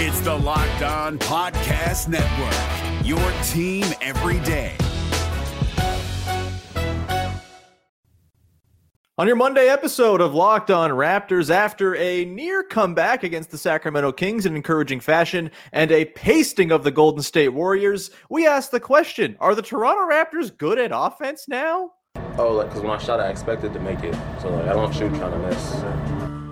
It's the Locked On Podcast Network, your team every day. On your Monday episode of Locked On Raptors, after a near comeback against the Sacramento Kings in encouraging fashion and a pasting of the Golden State Warriors, we ask the question Are the Toronto Raptors good at offense now? Oh, like, because when I shot, I expected to make it. So, like, I don't shoot trying to miss.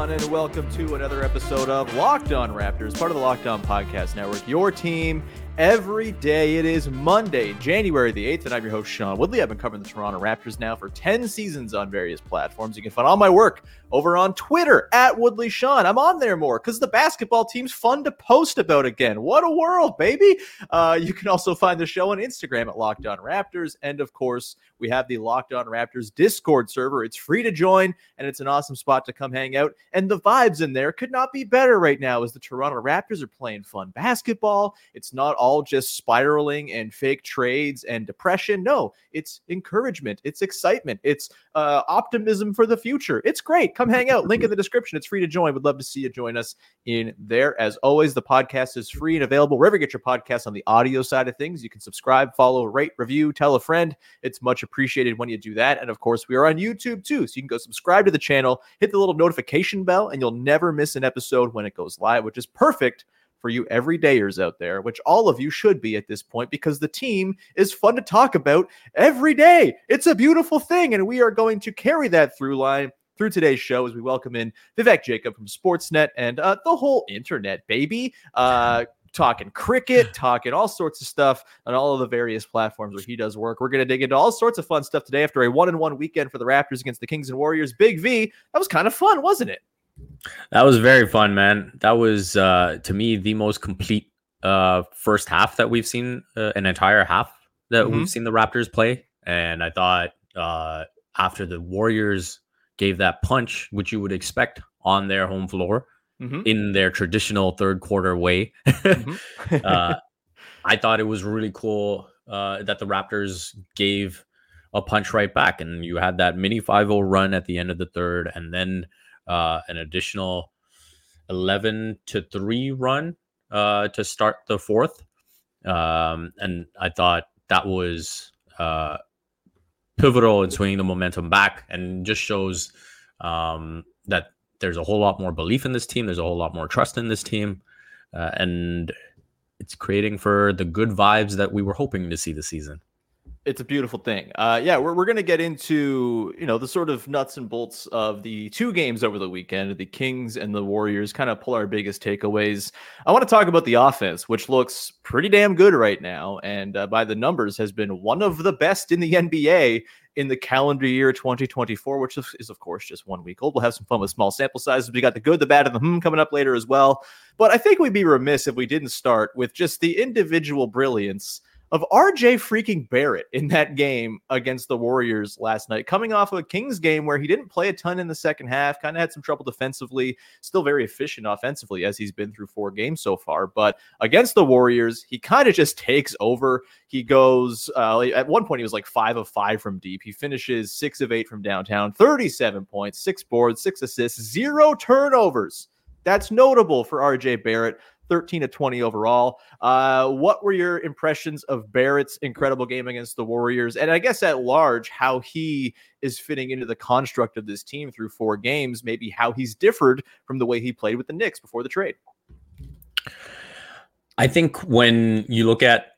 On? And welcome to another episode of Locked On Raptors, part of the Locked On Podcast Network, your team every day. It is Monday, January the 8th, and I'm your host, Sean Woodley. I've been covering the Toronto Raptors now for 10 seasons on various platforms. You can find all my work over on Twitter at Woodley Sean. I'm on there more because the basketball team's fun to post about again. What a world, baby! Uh, you can also find the show on Instagram at Locked On Raptors. And of course, we have the Locked On Raptors Discord server. It's free to join, and it's an awesome spot to come hang out. And the vibes in there could not be better right now as the Toronto Raptors are playing fun basketball. It's not all just spiraling and fake trades and depression. No, it's encouragement, it's excitement, it's uh, optimism for the future. It's great. Come hang out. Link in the description. It's free to join. Would love to see you join us in there. As always, the podcast is free and available wherever you get your podcasts on the audio side of things. You can subscribe, follow, rate, review, tell a friend. It's much appreciated when you do that. And of course, we are on YouTube too. So you can go subscribe to the channel, hit the little notification bell, and you'll never miss an episode when it goes live, which is perfect for you everydayers out there, which all of you should be at this point because the team is fun to talk about every day. It's a beautiful thing. And we are going to carry that through line through today's show as we welcome in Vivek Jacob from Sportsnet and uh, the whole internet, baby. Uh, talking cricket, talking all sorts of stuff on all of the various platforms where he does work. We're going to dig into all sorts of fun stuff today after a one and one weekend for the Raptors against the Kings and Warriors. Big V, that was kind of fun, wasn't it? That was very fun, man. That was uh, to me the most complete uh, first half that we've seen, uh, an entire half that Mhm. we've seen the Raptors play. And I thought uh, after the Warriors gave that punch, which you would expect on their home floor Mhm. in their traditional third quarter way, Mhm. uh, I thought it was really cool uh, that the Raptors gave a punch right back, and you had that mini 5-0 run at the end of the third, and then uh, an additional 11 to 3 run uh, to start the fourth. Um, and I thought that was uh, pivotal in swinging the momentum back and just shows um, that there's a whole lot more belief in this team. There's a whole lot more trust in this team. Uh, and it's creating for the good vibes that we were hoping to see this season. It's a beautiful thing. Uh, yeah, we're, we're going to get into you know the sort of nuts and bolts of the two games over the weekend, the Kings and the Warriors. Kind of pull our biggest takeaways. I want to talk about the offense, which looks pretty damn good right now, and uh, by the numbers has been one of the best in the NBA in the calendar year 2024, which is, of course just one week old. We'll have some fun with small sample sizes. We got the good, the bad, and the hmm coming up later as well. But I think we'd be remiss if we didn't start with just the individual brilliance of RJ freaking Barrett in that game against the Warriors last night, coming off of a Kings game where he didn't play a ton in the second half, kind of had some trouble defensively, still very efficient offensively as he's been through four games so far. But against the Warriors, he kind of just takes over. He goes, uh, at one point, he was like five of five from deep. He finishes six of eight from downtown, 37 points, six boards, six assists, zero turnovers. That's notable for RJ Barrett. 13 to 20 overall. Uh, what were your impressions of Barrett's incredible game against the Warriors? And I guess at large, how he is fitting into the construct of this team through four games, maybe how he's differed from the way he played with the Knicks before the trade. I think when you look at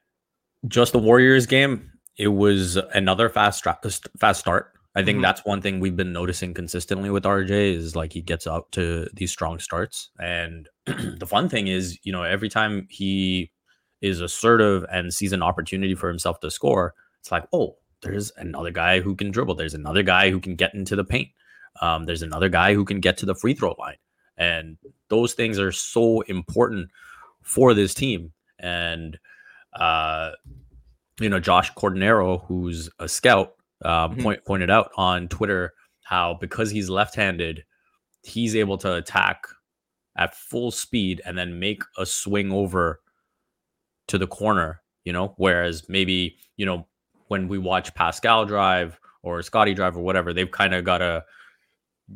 just the Warriors game, it was another fast stra- fast start. I think Mhm. that's one thing we've been noticing consistently with RJ is like he gets out to these strong starts. And the fun thing is, you know, every time he is assertive and sees an opportunity for himself to score, it's like, oh, there's another guy who can dribble. There's another guy who can get into the paint. Um, there's another guy who can get to the free throw line. And those things are so important for this team. And uh, you know, Josh Cordonero, who's a scout, um, Mhm. point, pointed out on Twitter how because he's left-handed, he's able to attack at full speed and then make a swing over to the corner. You know, whereas maybe you know when we watch Pascal drive or Scotty drive or whatever, they've kind of got to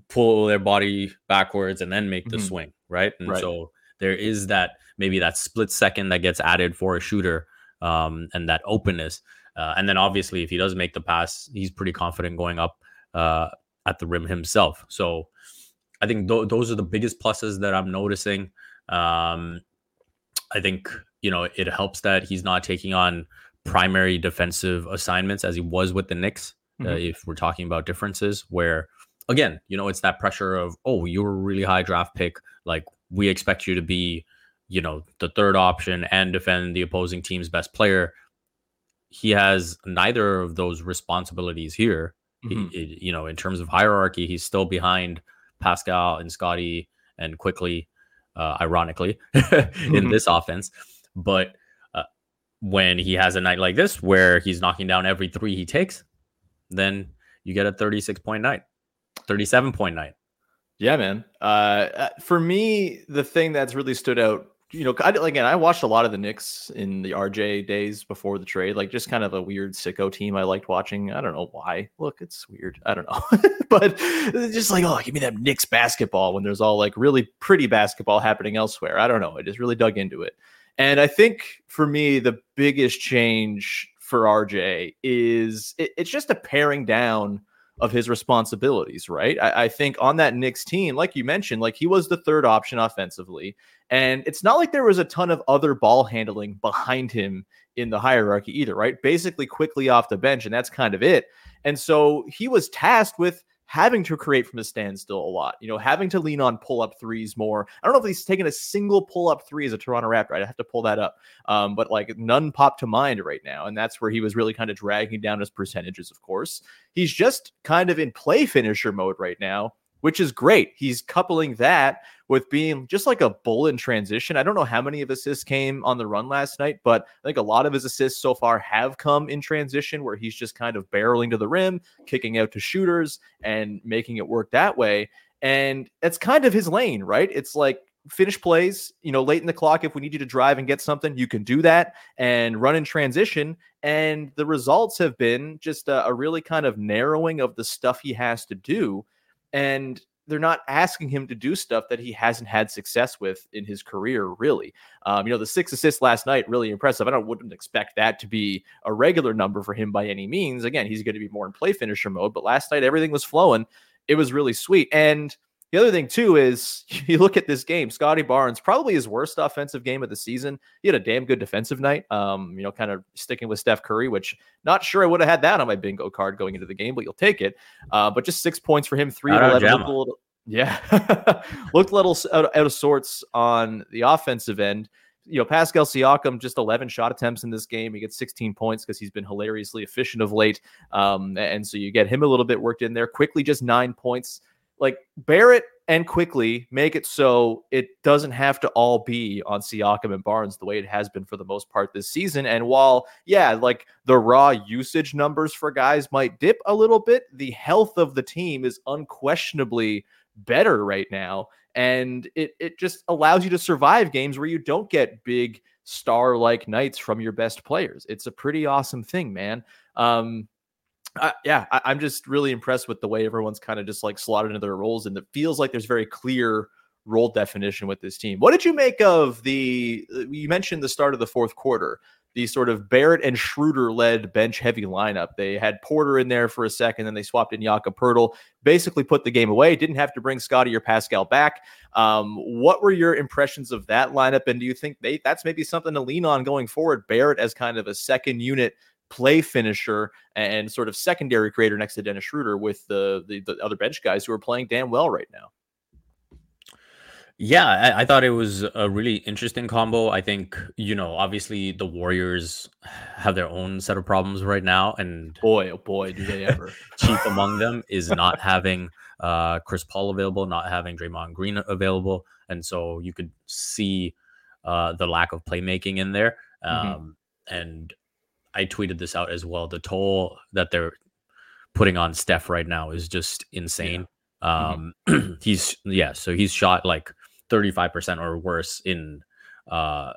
pull their body backwards and then make the Mhm. swing, right? And Right. so there is that maybe that split second that gets added for a shooter um, and that openness. Uh, and then obviously, if he does make the pass, he's pretty confident going up uh, at the rim himself. So I think th- those are the biggest pluses that I'm noticing. Um, I think you know it helps that he's not taking on primary defensive assignments as he was with the Knicks. Uh, Mhm. if we're talking about differences, where again, you know, it's that pressure of oh, you're a really high draft pick, like we expect you to be, you know, the third option and defend the opposing team's best player. He has neither of those responsibilities here. He- Mhm. he- you know, in terms of hierarchy, he's still behind Pascal and Scotty and Quickley, uh, ironically, in Mhm. this offense. But uh, when he has a night like this where he's knocking down every three he takes, then you get a 36 point night, 37 point night. Yeah, man. Uh, uh, for me, the thing that's really stood out, you know, I, again, I watched a lot of the Knicks in the RJ days before the trade, like just kind of a weird sicko team I liked watching. I don't know why. Look, it's weird. I don't know, but uh, just like, oh, give me that Knicks basketball when there's all like really pretty basketball happening elsewhere. I don't know. I just really dug into it, and I think for me, the biggest change for RJ is it, it's just a paring down of his responsibilities, right? I, I think on that Knicks team, like you mentioned, like he was the third option offensively. And it's not like there was a ton of other ball handling behind him in the hierarchy either, right? Basically, Quickley off the bench, and that's kind of it. And so he was tasked with having to create from the standstill a lot, you know, having to lean on pull up threes more. I don't know if he's taken a single pull up three as a Toronto Raptor. I'd have to pull that up. Um, but like none popped to mind right now. And that's where he was really kind of dragging down his percentages, of course. He's just kind of in play finisher mode right now, which is great. He's coupling that with being just like a bull in transition. I don't know how many of assists came on the run last night, but I think a lot of his assists so far have come in transition where he's just kind of barreling to the rim, kicking out to shooters, and making it work that way. And it's kind of his lane, right? It's like finish plays, you know, late in the clock. If we need you to drive and get something, you can do that and run in transition. And the results have been just a, a really kind of narrowing of the stuff he has to do. And they're not asking him to do stuff that he hasn't had success with in his career, really. Um, you know, the six assists last night, really impressive. I don't wouldn't expect that to be a regular number for him by any means. Again, he's going to be more in play finisher mode, but last night everything was flowing. It was really sweet. And the other thing too is you look at this game, Scottie Barnes, probably his worst offensive game of the season. He had a damn good defensive night. Um, you know, kind of sticking with Steph Curry, which not sure I would have had that on my bingo card going into the game, but you'll take it. Uh, but just six points for him, three Shout of 11. Looked a little, yeah, looked a little out, out of sorts on the offensive end. You know, Pascal Siakam just 11 shot attempts in this game. He gets 16 points because he's been hilariously efficient of late. Um, and so you get him a little bit worked in there. Quickley, just nine points. Like Barrett and Quickley make it so it doesn't have to all be on Siakam and Barnes the way it has been for the most part this season. And while, yeah, like the raw usage numbers for guys might dip a little bit, the health of the team is unquestionably better right now. And it, it just allows you to survive games where you don't get big star like nights from your best players. It's a pretty awesome thing, man. Um, uh, yeah, I, I'm just really impressed with the way everyone's kind of just like slotted into their roles, and it feels like there's very clear role definition with this team. What did you make of the? uh, You mentioned the start of the fourth quarter, the sort of Barrett and Schroeder led bench heavy lineup. They had Porter in there for a second, then they swapped in Jakob Poeltl, basically put the game away. Didn't have to bring Scotty or Pascal back. Um, what were your impressions of that lineup, and do you think they that's maybe something to lean on going forward? Barrett as kind of a second unit play finisher and sort of secondary creator next to Dennis Schroeder with the, the the other bench guys who are playing damn well right now. Yeah, I, I thought it was a really interesting combo. I think, you know, obviously the Warriors have their own set of problems right now, and Boy, oh boy, do they ever! chief among them is not having uh, Chris Paul available, not having Draymond Green available, and so you could see uh, the lack of playmaking in there. Um, Mhm. And I tweeted this out as well. The toll that they're putting on Steph right now is just insane. Um, he's yeah, so he's shot like 35% or worse in uh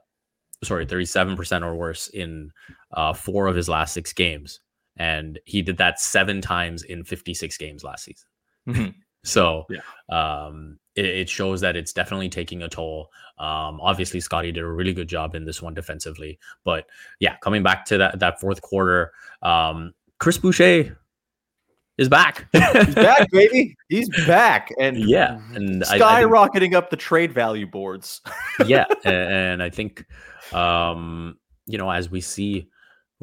sorry, 37% or worse in uh four of his last six games. And he did that seven times in 56 games last season. Mhm. So Yeah. um it, it shows that it's definitely taking a toll. Um obviously Scotty did a really good job in this one defensively. But yeah, coming back to that that fourth quarter, um Chris Boucher is back. He's back, baby. He's back, and Yeah, and I- I think- skyrocketing up the trade value boards. yeah, and I think um, you know as we see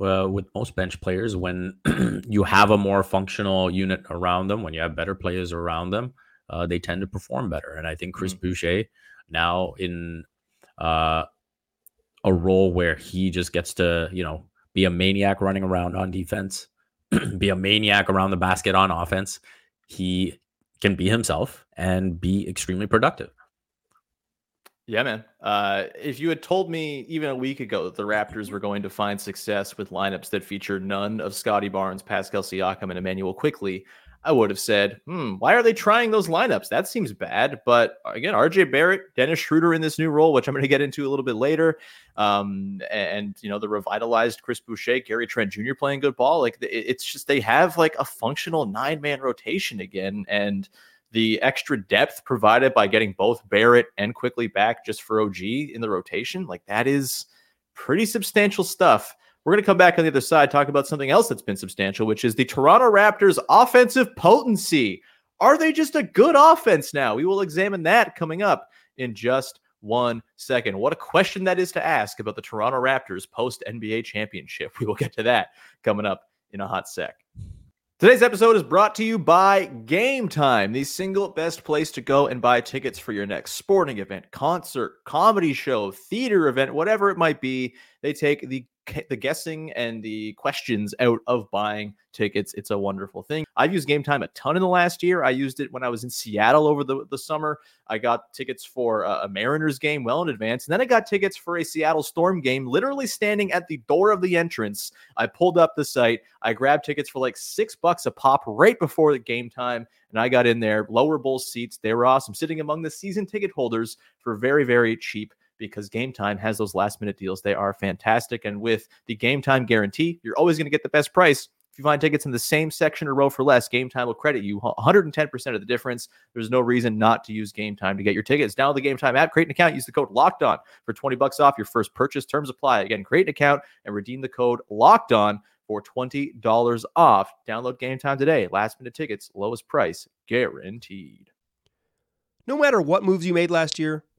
uh, with most bench players, when you have a more functional unit around them, when you have better players around them, uh, they tend to perform better. And I think Chris Boucher now in uh, a role where he just gets to you know be a maniac running around on defense, be a maniac around the basket on offense. He can be himself and be extremely productive. Yeah, man. Uh, if you had told me even a week ago that the Raptors were going to find success with lineups that feature none of Scottie Barnes, Pascal Siakam, and Immanuel Quickley, I would have said, hmm, why are they trying those lineups? That seems bad. But again, RJ Barrett, Dennis Schroeder in this new role, which I'm going to get into a little bit later. Um, and, you know, the revitalized Chris Boucher, Gary Trent Jr. playing good ball. Like it's just they have like a functional nine man rotation again. And the extra depth provided by getting both Barrett and Quickley back just for OG in the rotation, like that is pretty substantial stuff. We're going to come back on the other side, talk about something else that's been substantial, which is the Toronto Raptors offensive potency. Are they just a good offense now? We will examine that coming up in just one second. What a question that is to ask about the Toronto Raptors post NBA championship. We will get to that coming up in a hot sec. Today's episode is brought to you by Game Time, the single best place to go and buy tickets for your next sporting event, concert, comedy show, theater event, whatever it might be. They take the the guessing and the questions out of buying tickets. It's a wonderful thing. I've used Game Time a ton in the last year. I used it when I was in Seattle over the, the summer. I got tickets for a, a Mariners game well in advance. And then I got tickets for a Seattle Storm game, literally standing at the door of the entrance. I pulled up the site. I grabbed tickets for like six bucks a pop right before the game time. And I got in there, lower bowl seats. They were awesome, sitting among the season ticket holders for very, very cheap because Game Time has those last minute deals. They are fantastic. And with the Game Time guarantee, you're always going to get the best price. If you find tickets in the same section or row for less, Game Time will credit you 110% of the difference. There's no reason not to use Game Time to get your tickets. Download the Game Time app, create an account, use the code Locked On for 20 bucks off your first purchase. Terms apply. Again, create an account and redeem the code Locked On for $20 off. Download Game Time today. Last minute tickets, lowest price guaranteed. No matter what moves you made last year,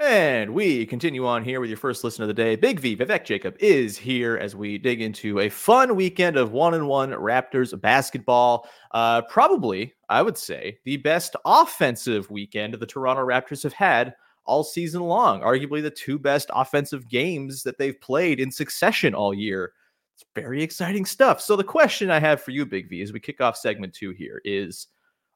And we continue on here with your first listen of the day. Big V, Vivek Jacob is here as we dig into a fun weekend of one and one Raptors basketball. Uh, probably, I would say, the best offensive weekend the Toronto Raptors have had all season long. Arguably the two best offensive games that they've played in succession all year. It's very exciting stuff. So the question I have for you, Big V, as we kick off segment two here is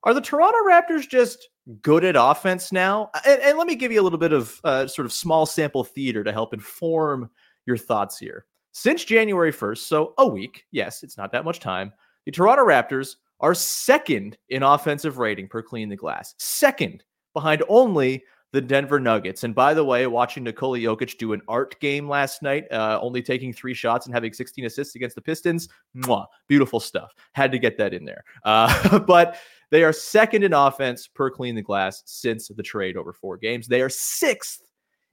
are the Toronto Raptors just good at offense now? And, and let me give you a little bit of uh, sort of small sample theater to help inform your thoughts here. Since January 1st, so a week, yes, it's not that much time, the Toronto Raptors are second in offensive rating per clean the glass, second behind only the Denver Nuggets. And by the way, watching Nikola Jokic do an art game last night, uh, only taking three shots and having 16 assists against the Pistons, mwah, beautiful stuff. Had to get that in there. Uh, but they are second in offense per clean the glass since the trade over four games. They are sixth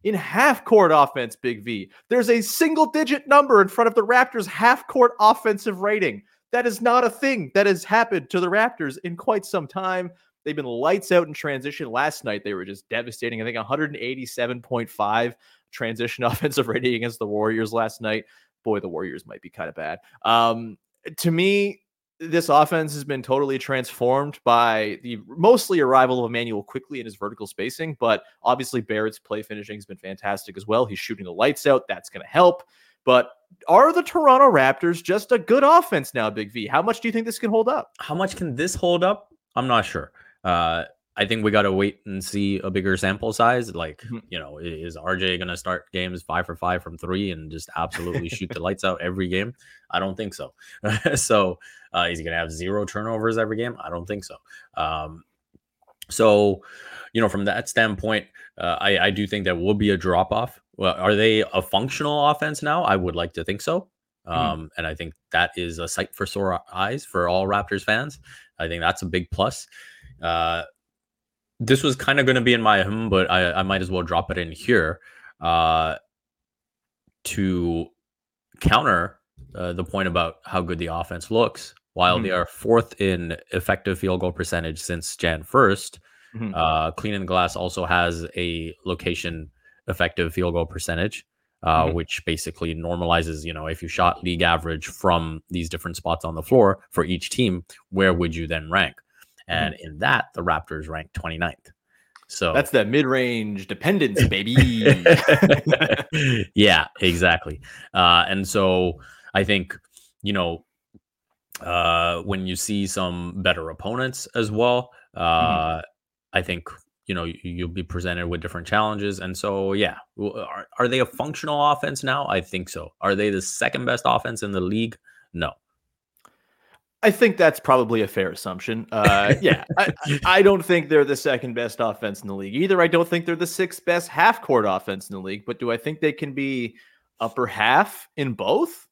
in half court offense, Big V. There's a single digit number in front of the Raptors' half court offensive rating. That is not a thing that has happened to the Raptors in quite some time. They've been lights out in transition. Last night, they were just devastating. I think 187.5 transition offensive rating against the Warriors last night. Boy, the Warriors might be kind of bad. Um, to me, this offense has been totally transformed by the mostly arrival of Immanuel Quickley in his vertical spacing, but obviously Barrett's play finishing has been fantastic as well. He's shooting the lights out. That's going to help. But are the Toronto Raptors just a good offense now, Big V? How much do you think this can hold up? How much can this hold up? I'm not sure. Uh, I think we got to wait and see a bigger sample size. Like, mm-hmm. you know, is RJ going to start games five for five from three and just absolutely shoot the lights out every game? I don't think so. so, uh, is he going to have zero turnovers every game? I don't think so. Um, so, you know, from that standpoint, uh, I, I do think that will be a drop off. Well, are they a functional offense now? I would like to think so. Mm-hmm. Um, mm-hmm. And I think that is a sight for sore eyes for all Raptors fans. I think that's a big plus. Uh, this was kind of going to be in my home, but I, I might as well drop it in here uh, to counter uh, the point about how good the offense looks. While mm-hmm. they are fourth in effective field goal percentage since Jan 1st, mm-hmm. uh, Clean and Glass also has a location effective field goal percentage. Uh, mm-hmm. which basically normalizes, you know, if you shot league average from these different spots on the floor for each team, where would you then rank? And mm-hmm. in that, the Raptors ranked 29th. So that's the mid range dependence, baby. yeah, exactly. Uh, and so I think, you know, uh, when you see some better opponents as well, uh, mm-hmm. I think you know you'll be presented with different challenges and so yeah are, are they a functional offense now i think so are they the second best offense in the league no I think that's probably a fair assumption. Uh, yeah, I, I, don't think they're the second best offense in the league either. I don't think they're the sixth best half court offense in the league, but do I think they can be upper half in both?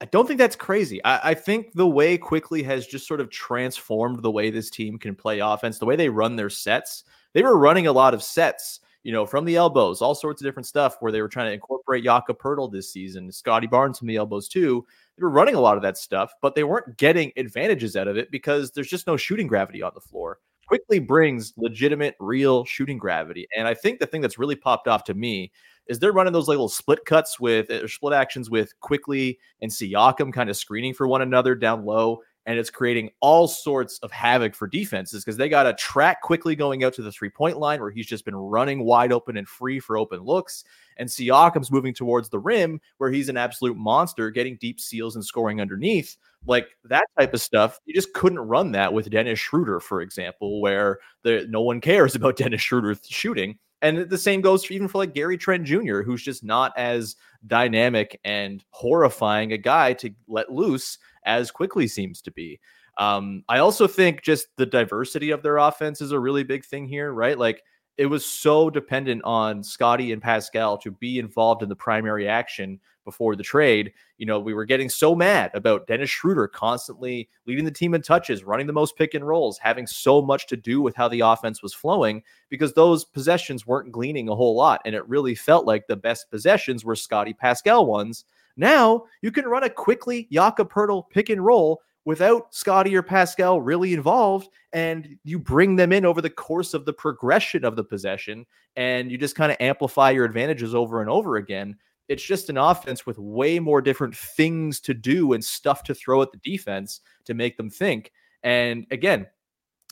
I don't think that's crazy. I, I think the way Quickley has just sort of transformed the way this team can play offense, the way they run their sets. They were running a lot of sets you know, from the elbows, all sorts of different stuff where they were trying to incorporate Jakob Poeltl this season, Scottie Barnes from the elbows too. They were running a lot of that stuff, but they weren't getting advantages out of it because there's just no shooting gravity on the floor. Quickley brings legitimate, real shooting gravity. And I think the thing that's really popped off to me is they're running those little split cuts with or split actions with Quickley and Siakam kind of screening for one another down low and it's creating all sorts of havoc for defenses because they got to track Quickley going out to the three point line where he's just been running wide open and free for open looks. And Siakam's moving towards the rim where he's an absolute monster, getting deep seals and scoring underneath. Like that type of stuff, you just couldn't run that with Dennis Schroeder, for example, where the, no one cares about Dennis Schroeder shooting. And the same goes for even for like Gary Trent Jr., who's just not as dynamic and horrifying a guy to let loose as Quickley seems to be. Um, I also think just the diversity of their offense is a really big thing here, right? Like it was so dependent on Scotty and Pascal to be involved in the primary action before the trade. You know, we were getting so mad about Dennis Schroeder constantly leading the team in touches, running the most pick and rolls, having so much to do with how the offense was flowing because those possessions weren't gleaning a whole lot. And it really felt like the best possessions were Scottie Pascal ones. Now you can run a Quickley Jakob Poeltl pick and roll without Scottie or Pascal really involved, and you bring them in over the course of the progression of the possession, and you just kind of amplify your advantages over and over again. It's just an offense with way more different things to do and stuff to throw at the defense to make them think. And again,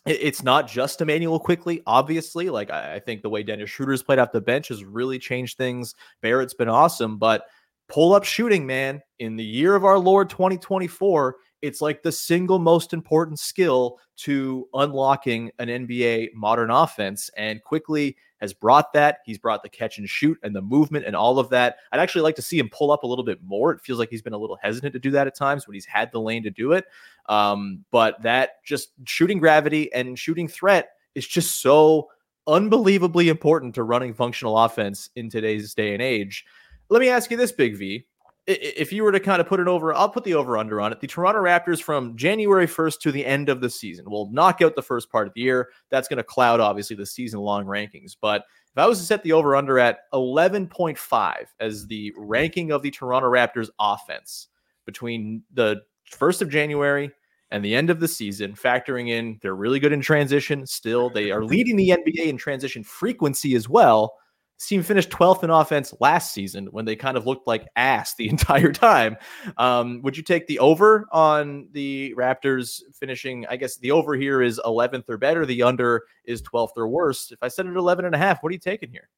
it's not just Immanuel Quickley, obviously. Like I think the way Dennis Schroeder's played off the bench has really changed things. Barrett's been awesome, but pull up shooting, man, in the year of our Lord 2024, it's like the single most important skill to unlocking an NBA modern offense. And Quickley has brought that. He's brought the catch and shoot and the movement and all of that. I'd actually like to see him pull up a little bit more. It feels like he's been a little hesitant to do that at times when he's had the lane to do it. Um, but that just shooting gravity and shooting threat is just so unbelievably important to running functional offense in today's day and age. Let me ask you this, Big V. If you were to kind of put it over, I'll put the over under on it. The Toronto Raptors from January 1st to the end of the season will knock out the first part of the year. That's going to cloud, obviously, the season long rankings. But if I was to set the over under at 11.5 as the ranking of the Toronto Raptors offense between the 1st of January and the end of the season, factoring in they're really good in transition still. They are leading the NBA in transition frequency as well. This team finished 12th in offense last season when they kind of looked like ass the entire time. Um, would you take the over on the Raptors finishing? I guess the over here is 11th or better. The under is 12th or worse. If I said it at 11 and a half, what are you taking here?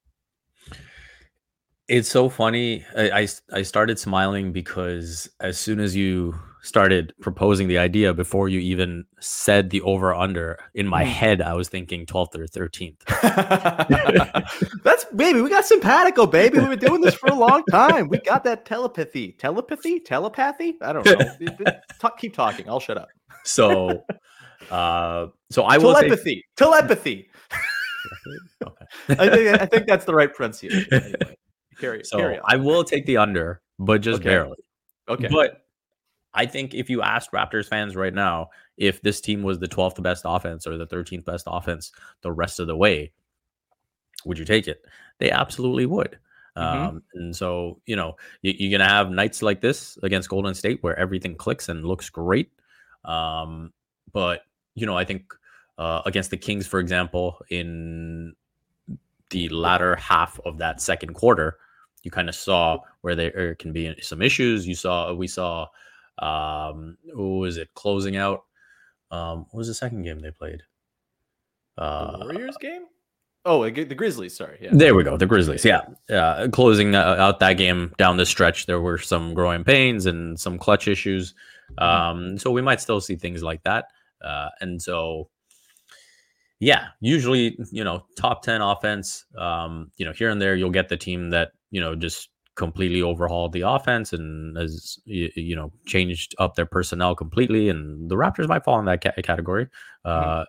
It's so funny. I, I, I started smiling because as soon as you started proposing the idea, before you even said the over under, in my Mm. head I was thinking 12th or 13th. That's baby. We got simpatico, baby. We've been doing this for a long time. We got that telepathy, telepathy, telepathy. I don't know. Talk, keep talking. I'll shut up. So, uh, so I will take. telepathy, telepathy. Okay. I think I think that's the right pronunciation. Anyway, carry, So carry. I will take the under, but just Okay. barely. okay. But I think if you asked Raptors fans right now if this team was the 12th best offense or the 13th best offense the rest of the way, would you take it? They absolutely would. Mhm. Um, and so, you know, you, you're going to have nights like this against Golden State where everything clicks and looks great. Um, but, you know, I think uh, against the Kings, for example, in the latter half of that second quarter, you kind of saw where there can be some issues. You saw, we saw, um, who was it closing out? Um, what was the second game they played? the Uh, Warriors game. Oh, the the Grizzlies. Sorry. Yeah. there we go, the Grizzlies. Yeah, yeah. Closing uh, out that game down the stretch, there were some growing pains and some clutch issues. Um, so we might still see things like that. Uh, and so, yeah, usually you know top ten offense. Um, you know here and there you'll get the team that you know just completely overhauled the offense and has you, you know changed up their personnel completely. And the Raptors might fall in that ca- category. Uh,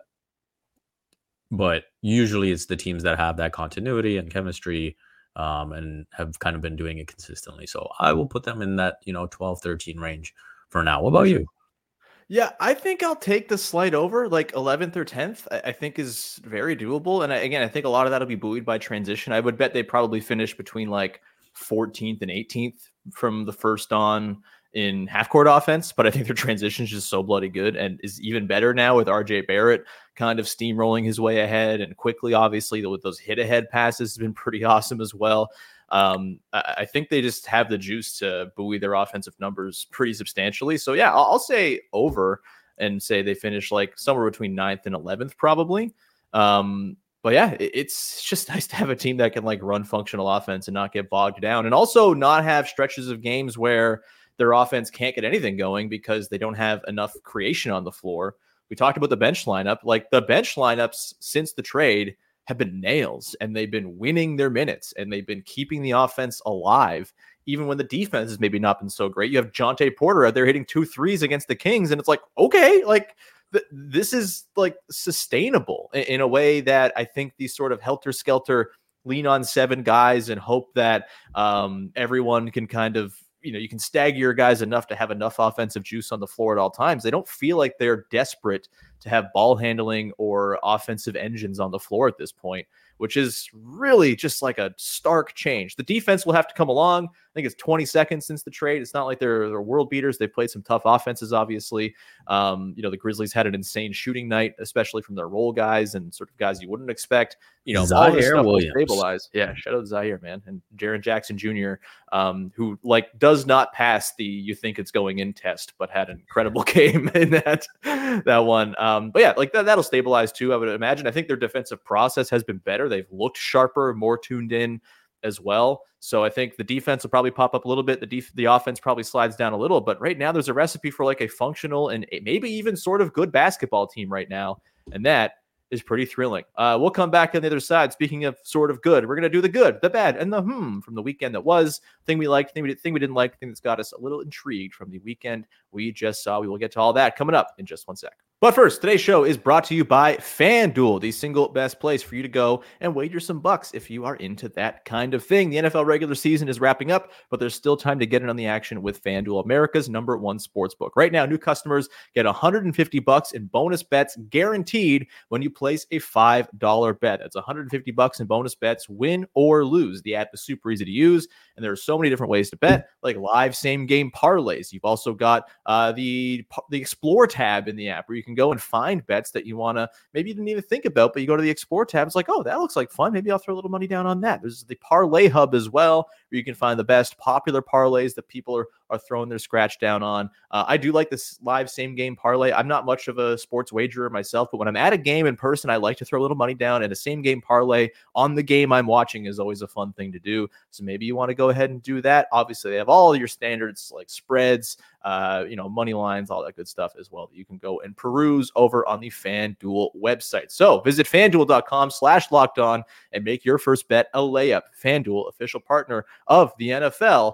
but usually it's the teams that have that continuity and chemistry um, and have kind of been doing it consistently. So I will put them in that, you know, 12, 13 range for now. What about you? Yeah, I think I'll take the slight over, like 11th or 10th. I, I think is very doable. And I, again, I think a lot of that'll be buoyed by transition. I would bet they probably finish between like 14th and 18th from the first on in half court offense. But I think their transition is just so bloody good and is even better now with RJ Barrett kind of steamrolling his way ahead and Quickley, obviously, with those hit ahead passes has been pretty awesome as well. Um, I, think they just have the juice to buoy their offensive numbers pretty substantially. So yeah, I'll, say over and say they finish like somewhere between 9th and 11th probably. Um, but yeah, it- it's just nice to have a team that can like run functional offense and not get bogged down, and also not have stretches of games where their offense can't get anything going because they don't have enough creation on the floor. We talked about the bench lineup, like the bench lineups since the trade have been nails and they've been winning their minutes and they've been keeping the offense alive, even when the defense has maybe not been so great. You have Jontay Porter out there hitting two threes against the Kings, and it's like, okay, like th- this is like sustainable in, in a way that I think these sort of helter skelter lean on seven guys and hope that um, everyone can kind of you know you can stagger your guys enough to have enough offensive juice on the floor at all times. They don't feel like they're desperate to have ball handling or offensive engines on the floor at this point, which is really just like a stark change. The defense will have to come along. I think it's 20 seconds since the trade. It's not like they're, they're world beaters. They've played some tough offenses, obviously. Um, you know, the Grizzlies had an insane shooting night, especially from their role guys and sort of guys you wouldn't expect. You know, Ziaire Williams. stabilize. Yeah, shout out to Ziaire, man, and Jaren Jackson Jr., um, who like does not pass the you think it's going in test, but had an incredible game in that that one. Um, but yeah, like that that'll stabilize too. I would imagine. I think their defensive process has been better. They've looked sharper, more tuned in as well. So I think the defense will probably pop up a little bit. The def- the offense probably slides down a little. But right now, there's a recipe for like a functional and maybe even sort of good basketball team right now, and that is pretty thrilling. Uh, we'll come back on the other side. Speaking of sort of good, we're gonna do the good, the bad, and the hmm from the weekend that was. Thing we liked, thing we, thing we didn't like, thing that's got us a little intrigued from the weekend we just saw. We will get to all that coming up in just one sec. But first, today's show is brought to you by FanDuel, the single best place for you to go and wager some bucks if you are into that kind of thing. The NFL regular season is wrapping up, but there's still time to get in on the action with FanDuel, America's number one sports book. Right now, new customers get 150 bucks in bonus bets guaranteed when you place a $5 bet. That's 150 bucks in bonus bets, win or lose. The app is super easy to use, and there are so many different ways to bet, like live same game parlays. You've also got uh, the the Explore tab in the app where you can go and find bets that you want to maybe you didn't even think about, but you go to the Explore tab. It's like, oh, that looks like fun. Maybe I'll throw a little money down on that. There's the Parlay Hub as well, where you can find the best popular parlays that people are are throwing their scratch down on. Uh, I do like this live same game parlay. I'm not much of a sports wagerer myself, but when I'm at a game in person, I like to throw a little money down, and a same game parlay on the game I'm watching is always a fun thing to do. So maybe you want to go ahead and do that. Obviously, they have all your standards like spreads, uh, you know, money lines, all that good stuff as well that you can go and peruse over on the FanDuel website. So visit fanduel.com slash locked on and make your first bet a layup. FanDuel, official partner of the NFL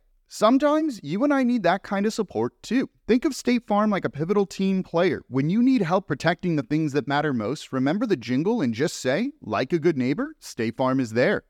Sometimes you and I need that kind of support too. Think of State Farm like a pivotal team player. When you need help protecting the things that matter most, remember the jingle and just say, like a good neighbor, State Farm is there.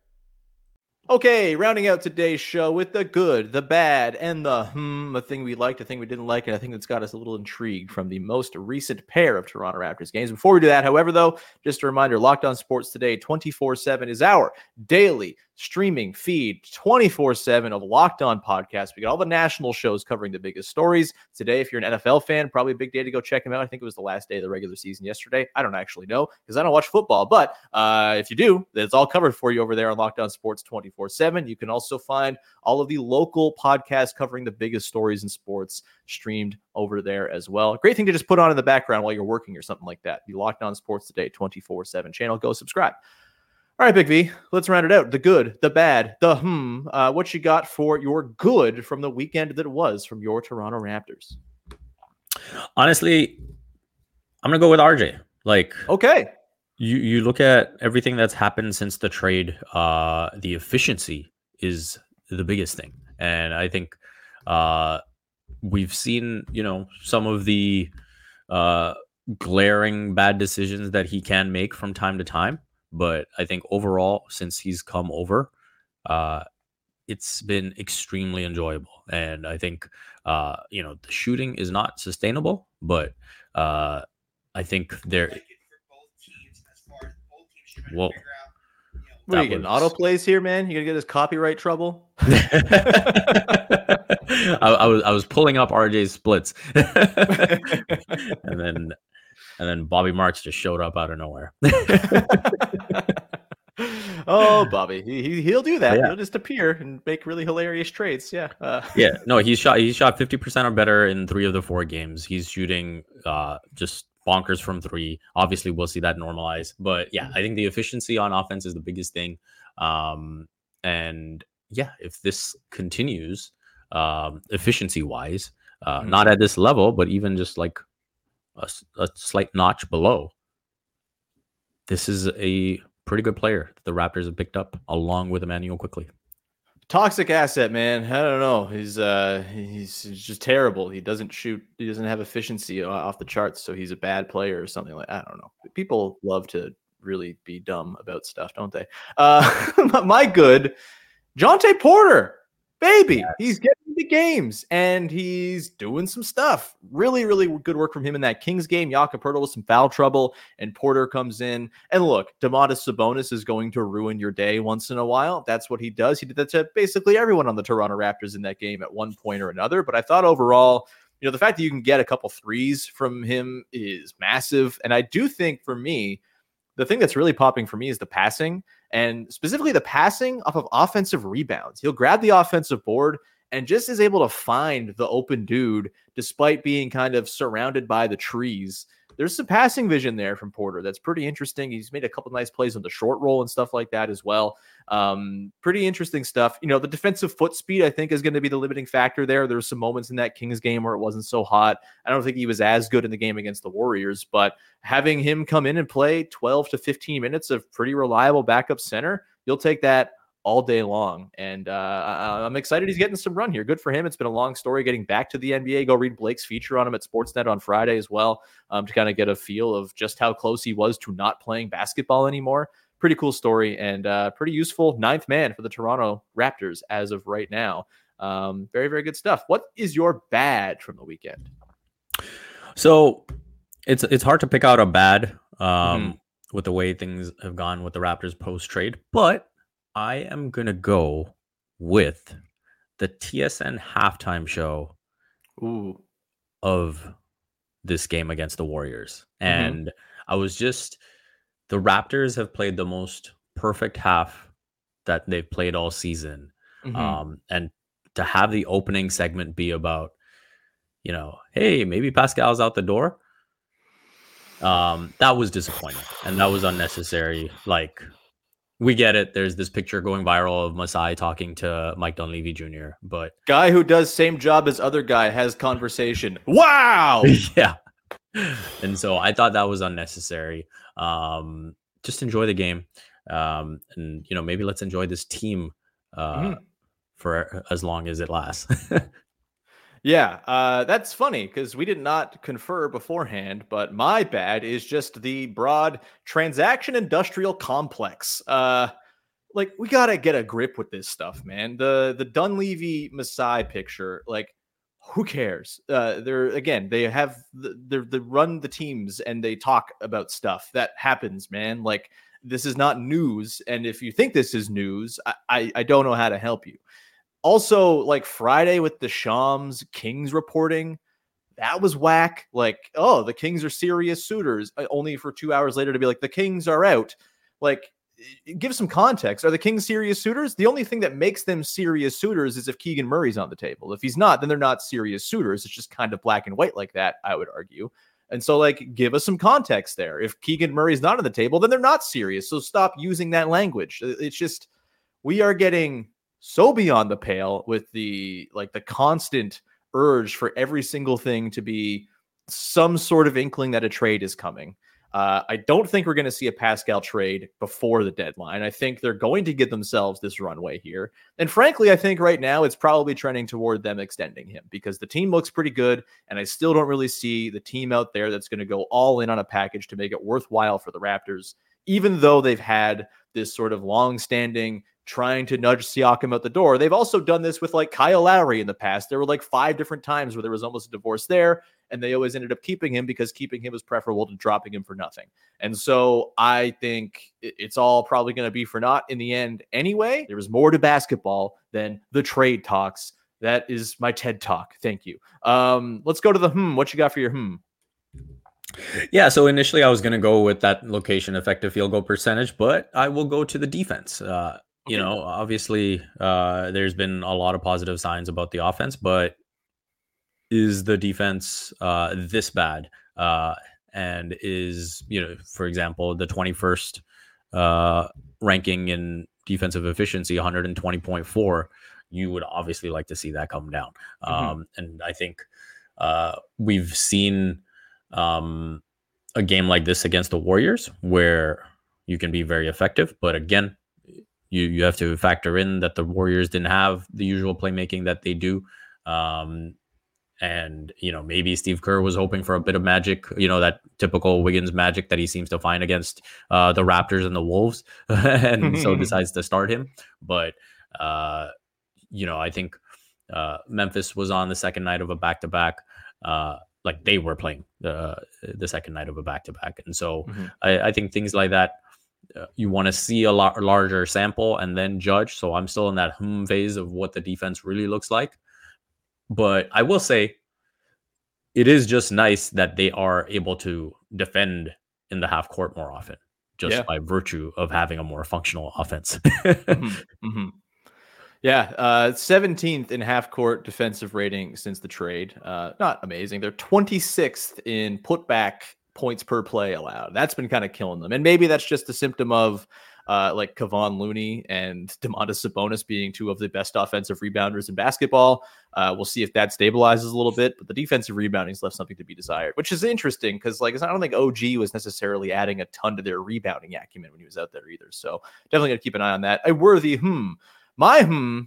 Okay, rounding out today's show with the good, the bad, and the hmm, a thing we liked, a thing we didn't like, and I think that's got us a little intrigued from the most recent pair of Toronto Raptors games. Before we do that, however, though, just a reminder Locked On Sports Today 24 7 is our daily streaming feed 24 7 of Locked On Podcast. We got all the national shows covering the biggest stories. Today, if you're an NFL fan, probably a big day to go check them out. I think it was the last day of the regular season yesterday. I don't actually know because I don't watch football. But uh, if you do, it's all covered for you over there on Locked On Sports 24 7. You can also find all of the local podcasts covering the biggest stories in sports streamed over there as well. Great thing to just put on in the background while you're working or something like that. The Locked On Sports Today 24 7 channel. Go subscribe. All right, Big V, let's round it out. The good, the bad, the hmm. Uh, what you got for your good from the weekend that it was from your Toronto Raptors? Honestly, I'm gonna go with RJ. Like, okay, you you look at everything that's happened since the trade. Uh, the efficiency is the biggest thing, and I think uh, we've seen you know some of the uh, glaring bad decisions that he can make from time to time but I think overall, since he's come over, uh, it's been extremely enjoyable. And I think, uh, you know, the shooting is not sustainable, but uh, I think there. Whoa. What are you getting auto plays here, man? You gonna get us copyright trouble? I, I, was I was pulling up RJ's splits, and then and then Bobby Marks just showed up out of nowhere. oh, Bobby, he, he'll do that. Yeah. He'll just appear and make really hilarious trades. Yeah, uh. yeah. No, he's shot. He shot fifty percent or better in three of the four games. He's shooting uh, just bonkers from three. Obviously, we'll see that normalize. But yeah, I think the efficiency on offense is the biggest thing. Um, and yeah, if this continues, um, efficiency wise, uh, mm-hmm. not at this level, but even just like a, a slight notch below. This is a pretty good player that the Raptors have picked up along with Immanuel Quickley. Toxic asset, man. I don't know. He's uh he's, he's just terrible. He doesn't shoot. He doesn't have efficiency off the charts, so he's a bad player or something like. I don't know. People love to really be dumb about stuff, don't they? Uh, my good, Jontay Porter baby. Yes. He's getting the games and he's doing some stuff. Really, really good work from him in that Kings game. Jakob Poeltl with some foul trouble, and Porter comes in. And look, Domantas Sabonis is going to ruin your day once in a while. That's what he does. He did that to basically everyone on the Toronto Raptors in that game at one point or another. But I thought overall, you know, the fact that you can get a couple threes from him is massive. And I do think for me, the thing that's really popping for me is the passing and specifically the passing off of offensive rebounds. He'll grab the offensive board and just is able to find the open dude despite being kind of surrounded by the trees. There's some passing vision there from Porter that's pretty interesting. He's made a couple nice plays on the short roll and stuff like that as well. Um, pretty interesting stuff. You know, the defensive foot speed, I think, is going to be the limiting factor there. There were some moments in that Kings game where it wasn't so hot. I don't think he was as good in the game against the Warriors, but having him come in and play 12 to 15 minutes of pretty reliable backup center, you'll take that all day long. And uh, I- I'm excited he's getting some run here. Good for him. It's been a long story getting back to the NBA. Go read Blake's feature on him at Sportsnet on Friday as well um, to kind of get a feel of just how close he was to not playing basketball anymore. Pretty cool story and uh, pretty useful ninth man for the Toronto Raptors as of right now. Um, very, very good stuff. What is your bad from the weekend? So it's it's hard to pick out a bad um, with the way things have gone with the Raptors post trade, but I am gonna go with the TSN halftime show Ooh, of this game against the Warriors. Mhm. And I was just the Raptors have played the most perfect half that they've played all season. Mhm. Um, and to have the opening segment be about, you know, hey, maybe Pascal's out the door. Um, that was disappointing and that was unnecessary. Like, we get it. There's this picture going viral of Masai talking to Mike Dunleavy Jr., but guy who does same job as other guy has conversation. Wow. yeah. And so I thought that was unnecessary. Um, just enjoy the game. Um, and you know, maybe let's enjoy this team uh Mhm. for as long as it lasts. Yeah, uh, that's funny because we did not confer beforehand, but my bad is just the broad transaction industrial complex. Uh, like we gotta get a grip with this stuff, man. The the Dunleavy Masai picture, like who cares? Uh, they're again, they have the, they're they run the teams and they talk about stuff that happens, man. Like this is not news, and if you think this is news, I I, I don't know how to help you also like Friday with the Shams Kings reporting, that was whack. Like, oh, the Kings are serious suitors, uh, only for two hours later to be like, the Kings are out. Like, give some context. Are the Kings serious suitors? The only thing that makes them serious suitors is if Keegan Murray's on the table. If he's not, then they're not serious suitors. It's just kind of black and white like that, I would argue. And so, like, give us some context there. If Keegan Murray's not on the table, then they're not serious. So stop using that language. It's just, we are getting so beyond the pale with the like the constant urge for every single thing to be some sort of inkling that a trade is coming. Uh, I don't think we're going to see a Pascal trade before the deadline. I think they're going to give themselves this runway here. And frankly, I think right now it's probably trending toward them extending him because the team looks pretty good. And I still don't really see the team out there that's going to go all in on a package to make it worthwhile for the Raptors, even though they've had this sort of long standing trying to nudge Siakam out the door. They've also done this with like Kyle Lowry in the past. There were like five different times where there was almost a divorce there, and they always ended up keeping him because keeping him was preferable to dropping him for nothing. And so I think it's all probably going to be for naught in the end anyway. There was more to basketball than the trade talks. That is my TED talk. Thank you. Um, let's go to the hmm. What you got for your hmm? yeah, so initially I was going to go with that location effective field goal percentage, but I will go to the defense. Uh, you Okay. know, obviously, uh, there's been a lot of positive signs about the offense, but is the defense uh, this bad? Uh, and is, you know, for example, the 21st uh, ranking in defensive efficiency, 120.4, you would obviously like to see that come down. Mhm. Um, and I think uh, we've seen um, a game like this against the Warriors where you can be very effective. But again, you you have to factor in that the Warriors didn't have the usual playmaking that they do. Um, and you know maybe Steve Kerr was hoping for a bit of magic, you know that typical Wiggins magic that he seems to find against uh, the Raptors and the Wolves, and so decides to start him. But uh, you know, I think uh, Memphis was on the second night of a back to back. Like they were playing the the second night of a back to back, and so Mm-hmm. I, I think things like that uh, you want to see a lot larger sample and then judge. So I'm still in that hmm phase of what the defense really looks like. But I will say it is just nice that they are able to defend in the half court more often, just Yeah. by virtue of having a more functional offense. Mhm, mhm. Yeah, uh, 17th in half court defensive rating since the trade. Uh, not amazing. They're 26th in putback points per play allowed. That's been kind of killing them. And maybe that's just a symptom of uh, like Kevon Looney and Domantas Sabonis being two of the best offensive rebounders in basketball. Uh, we'll see if that stabilizes a little bit, but the defensive rebounding's left something to be desired, which is interesting because like I don't think OG was necessarily adding a ton to their rebounding acumen when he was out there either. So definitely to keep an eye on that. A worthy hmm. My hmm,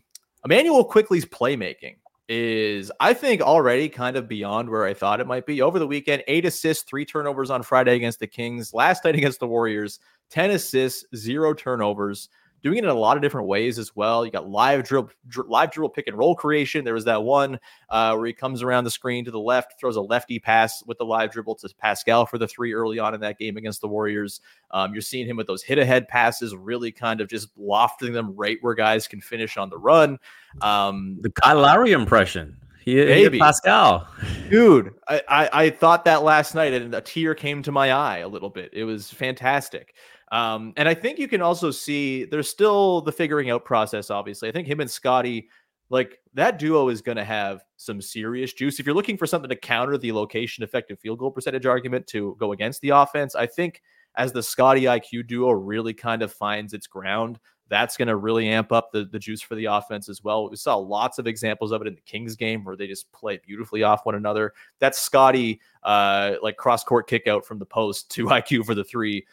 Immanuel Quickley's playmaking is, I think, already kind of beyond where I thought it might be. Over the weekend, eight assists, three turnovers on Friday against the Kings. Last night against the Warriors, 10 assists, zero turnovers. Doing it in a lot of different ways as well. You got live dribble, dri- live dribble pick and roll creation. There was that one uh, where he comes around the screen to the left, throws a lefty pass with the live dribble to Pascal for the three early on in that game against the Warriors. Um, you're seeing him with those hit ahead passes, really kind of just lofting them right where guys can finish on the run. Um, the Kyle Lowry impression. He, Maybe. Pascal. dude, I, I, I thought that last night and a tear came to my eye a little bit. It was fantastic. Um, and I think you can also see there's still the figuring out process, obviously. I think him and Scottie, like that duo is going to have some serious juice. If you're looking for something to counter the location effective field goal percentage argument to go against the offense, I think as the Scottie IQ duo really kind of finds its ground, that's going to really amp up the, the juice for the offense as well. We saw lots of examples of it in the Kings game where they just play beautifully off one another. That's Scottie, uh, like cross court kick out from the post to IQ for the three,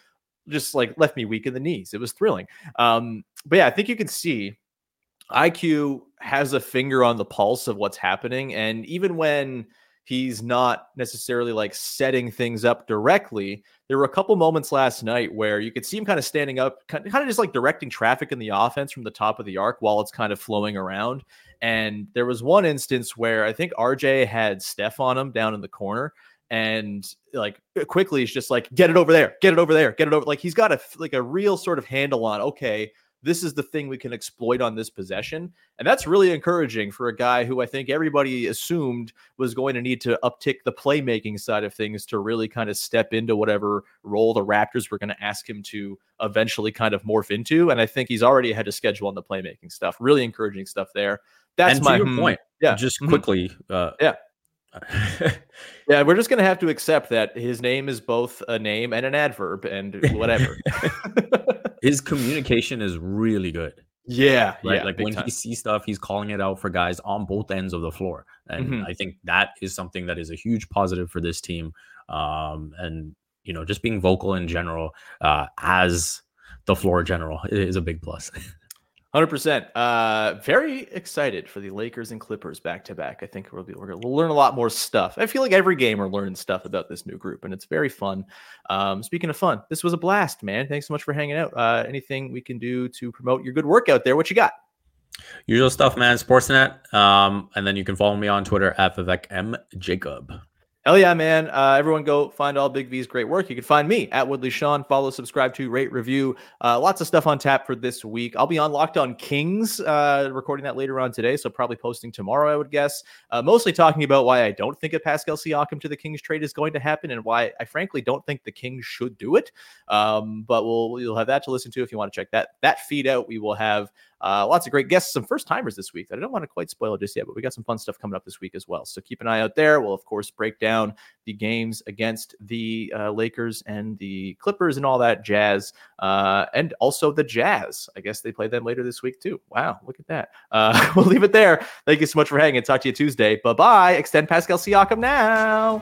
just like left me weak in the knees. It was thrilling. Um, but yeah, I think you can see IQ has a finger on the pulse of what's happening. And even when he's not necessarily like setting things up directly, there were a couple moments last night where you could see him kind of standing up, kind of just like directing traffic in the offense from the top of the arc while it's kind of flowing around. And there was one instance where I think RJ had Steph on him down in the corner and like quickly he's just like get it over there get it over there get it over like he's got a like a real sort of handle on okay this is the thing we can exploit on this possession and that's really encouraging for a guy who i think everybody assumed was going to need to uptick the playmaking side of things to really kind of step into whatever role the raptors were going to ask him to eventually kind of morph into and i think he's already ahead of schedule on the playmaking stuff really encouraging stuff there that's my hmm. point, yeah just Mhm. quickly. Uh, Yeah. Yeah, we're just gonna have to accept that his name is both a name and an adverb, and whatever. his communication is really good. yeah, Right. yeah, like when time. he sees stuff, he's calling it out for guys on both ends of the floor. And Mhm. I think that is something that is a huge positive for this team. Um, and you know, just being vocal in general, uh, as the floor general is a big plus. Hundred percent. Uh, very excited for the Lakers and Clippers back to back. I think we'll be we're gonna we'll learn a lot more stuff. I feel like every game we're learning stuff about this new group, and it's very fun. Um, speaking of fun, this was a blast, man. Thanks so much for hanging out. Uh, anything we can do to promote your good work out there? What you got? Usual stuff, man. Sportsnet. Um, and then you can follow me on Twitter at Vivek M Jacob. Hell yeah, man. Uh, everyone go find all Big V's great work. You can find me at Woodley Sean. Follow, subscribe to, rate, review. Uh, lots of stuff on tap for this week. I'll be on Locked On Kings, uh, recording that later on today. So probably posting tomorrow, I would guess. Uh, mostly talking about why I don't think a Pascal Siakam to the Kings trade is going to happen and why I frankly don't think the Kings should do it. Um, but we'll you'll have that to listen to if you want to check that that feed out. We will have uh, lots of great guests, some first timers this week that I don't want to quite spoil just yet, but we got some fun stuff coming up this week as well. So keep an eye out there. We'll, of course, break down the games against the uh, Lakers and the Clippers and all that jazz, uh, and also the Jazz. I guess they play them later this week, too. Wow, look at that. Uh, we'll leave it there. Thank you so much for hanging. Talk to you Tuesday. Bye bye. Extend Pascal Siakam now.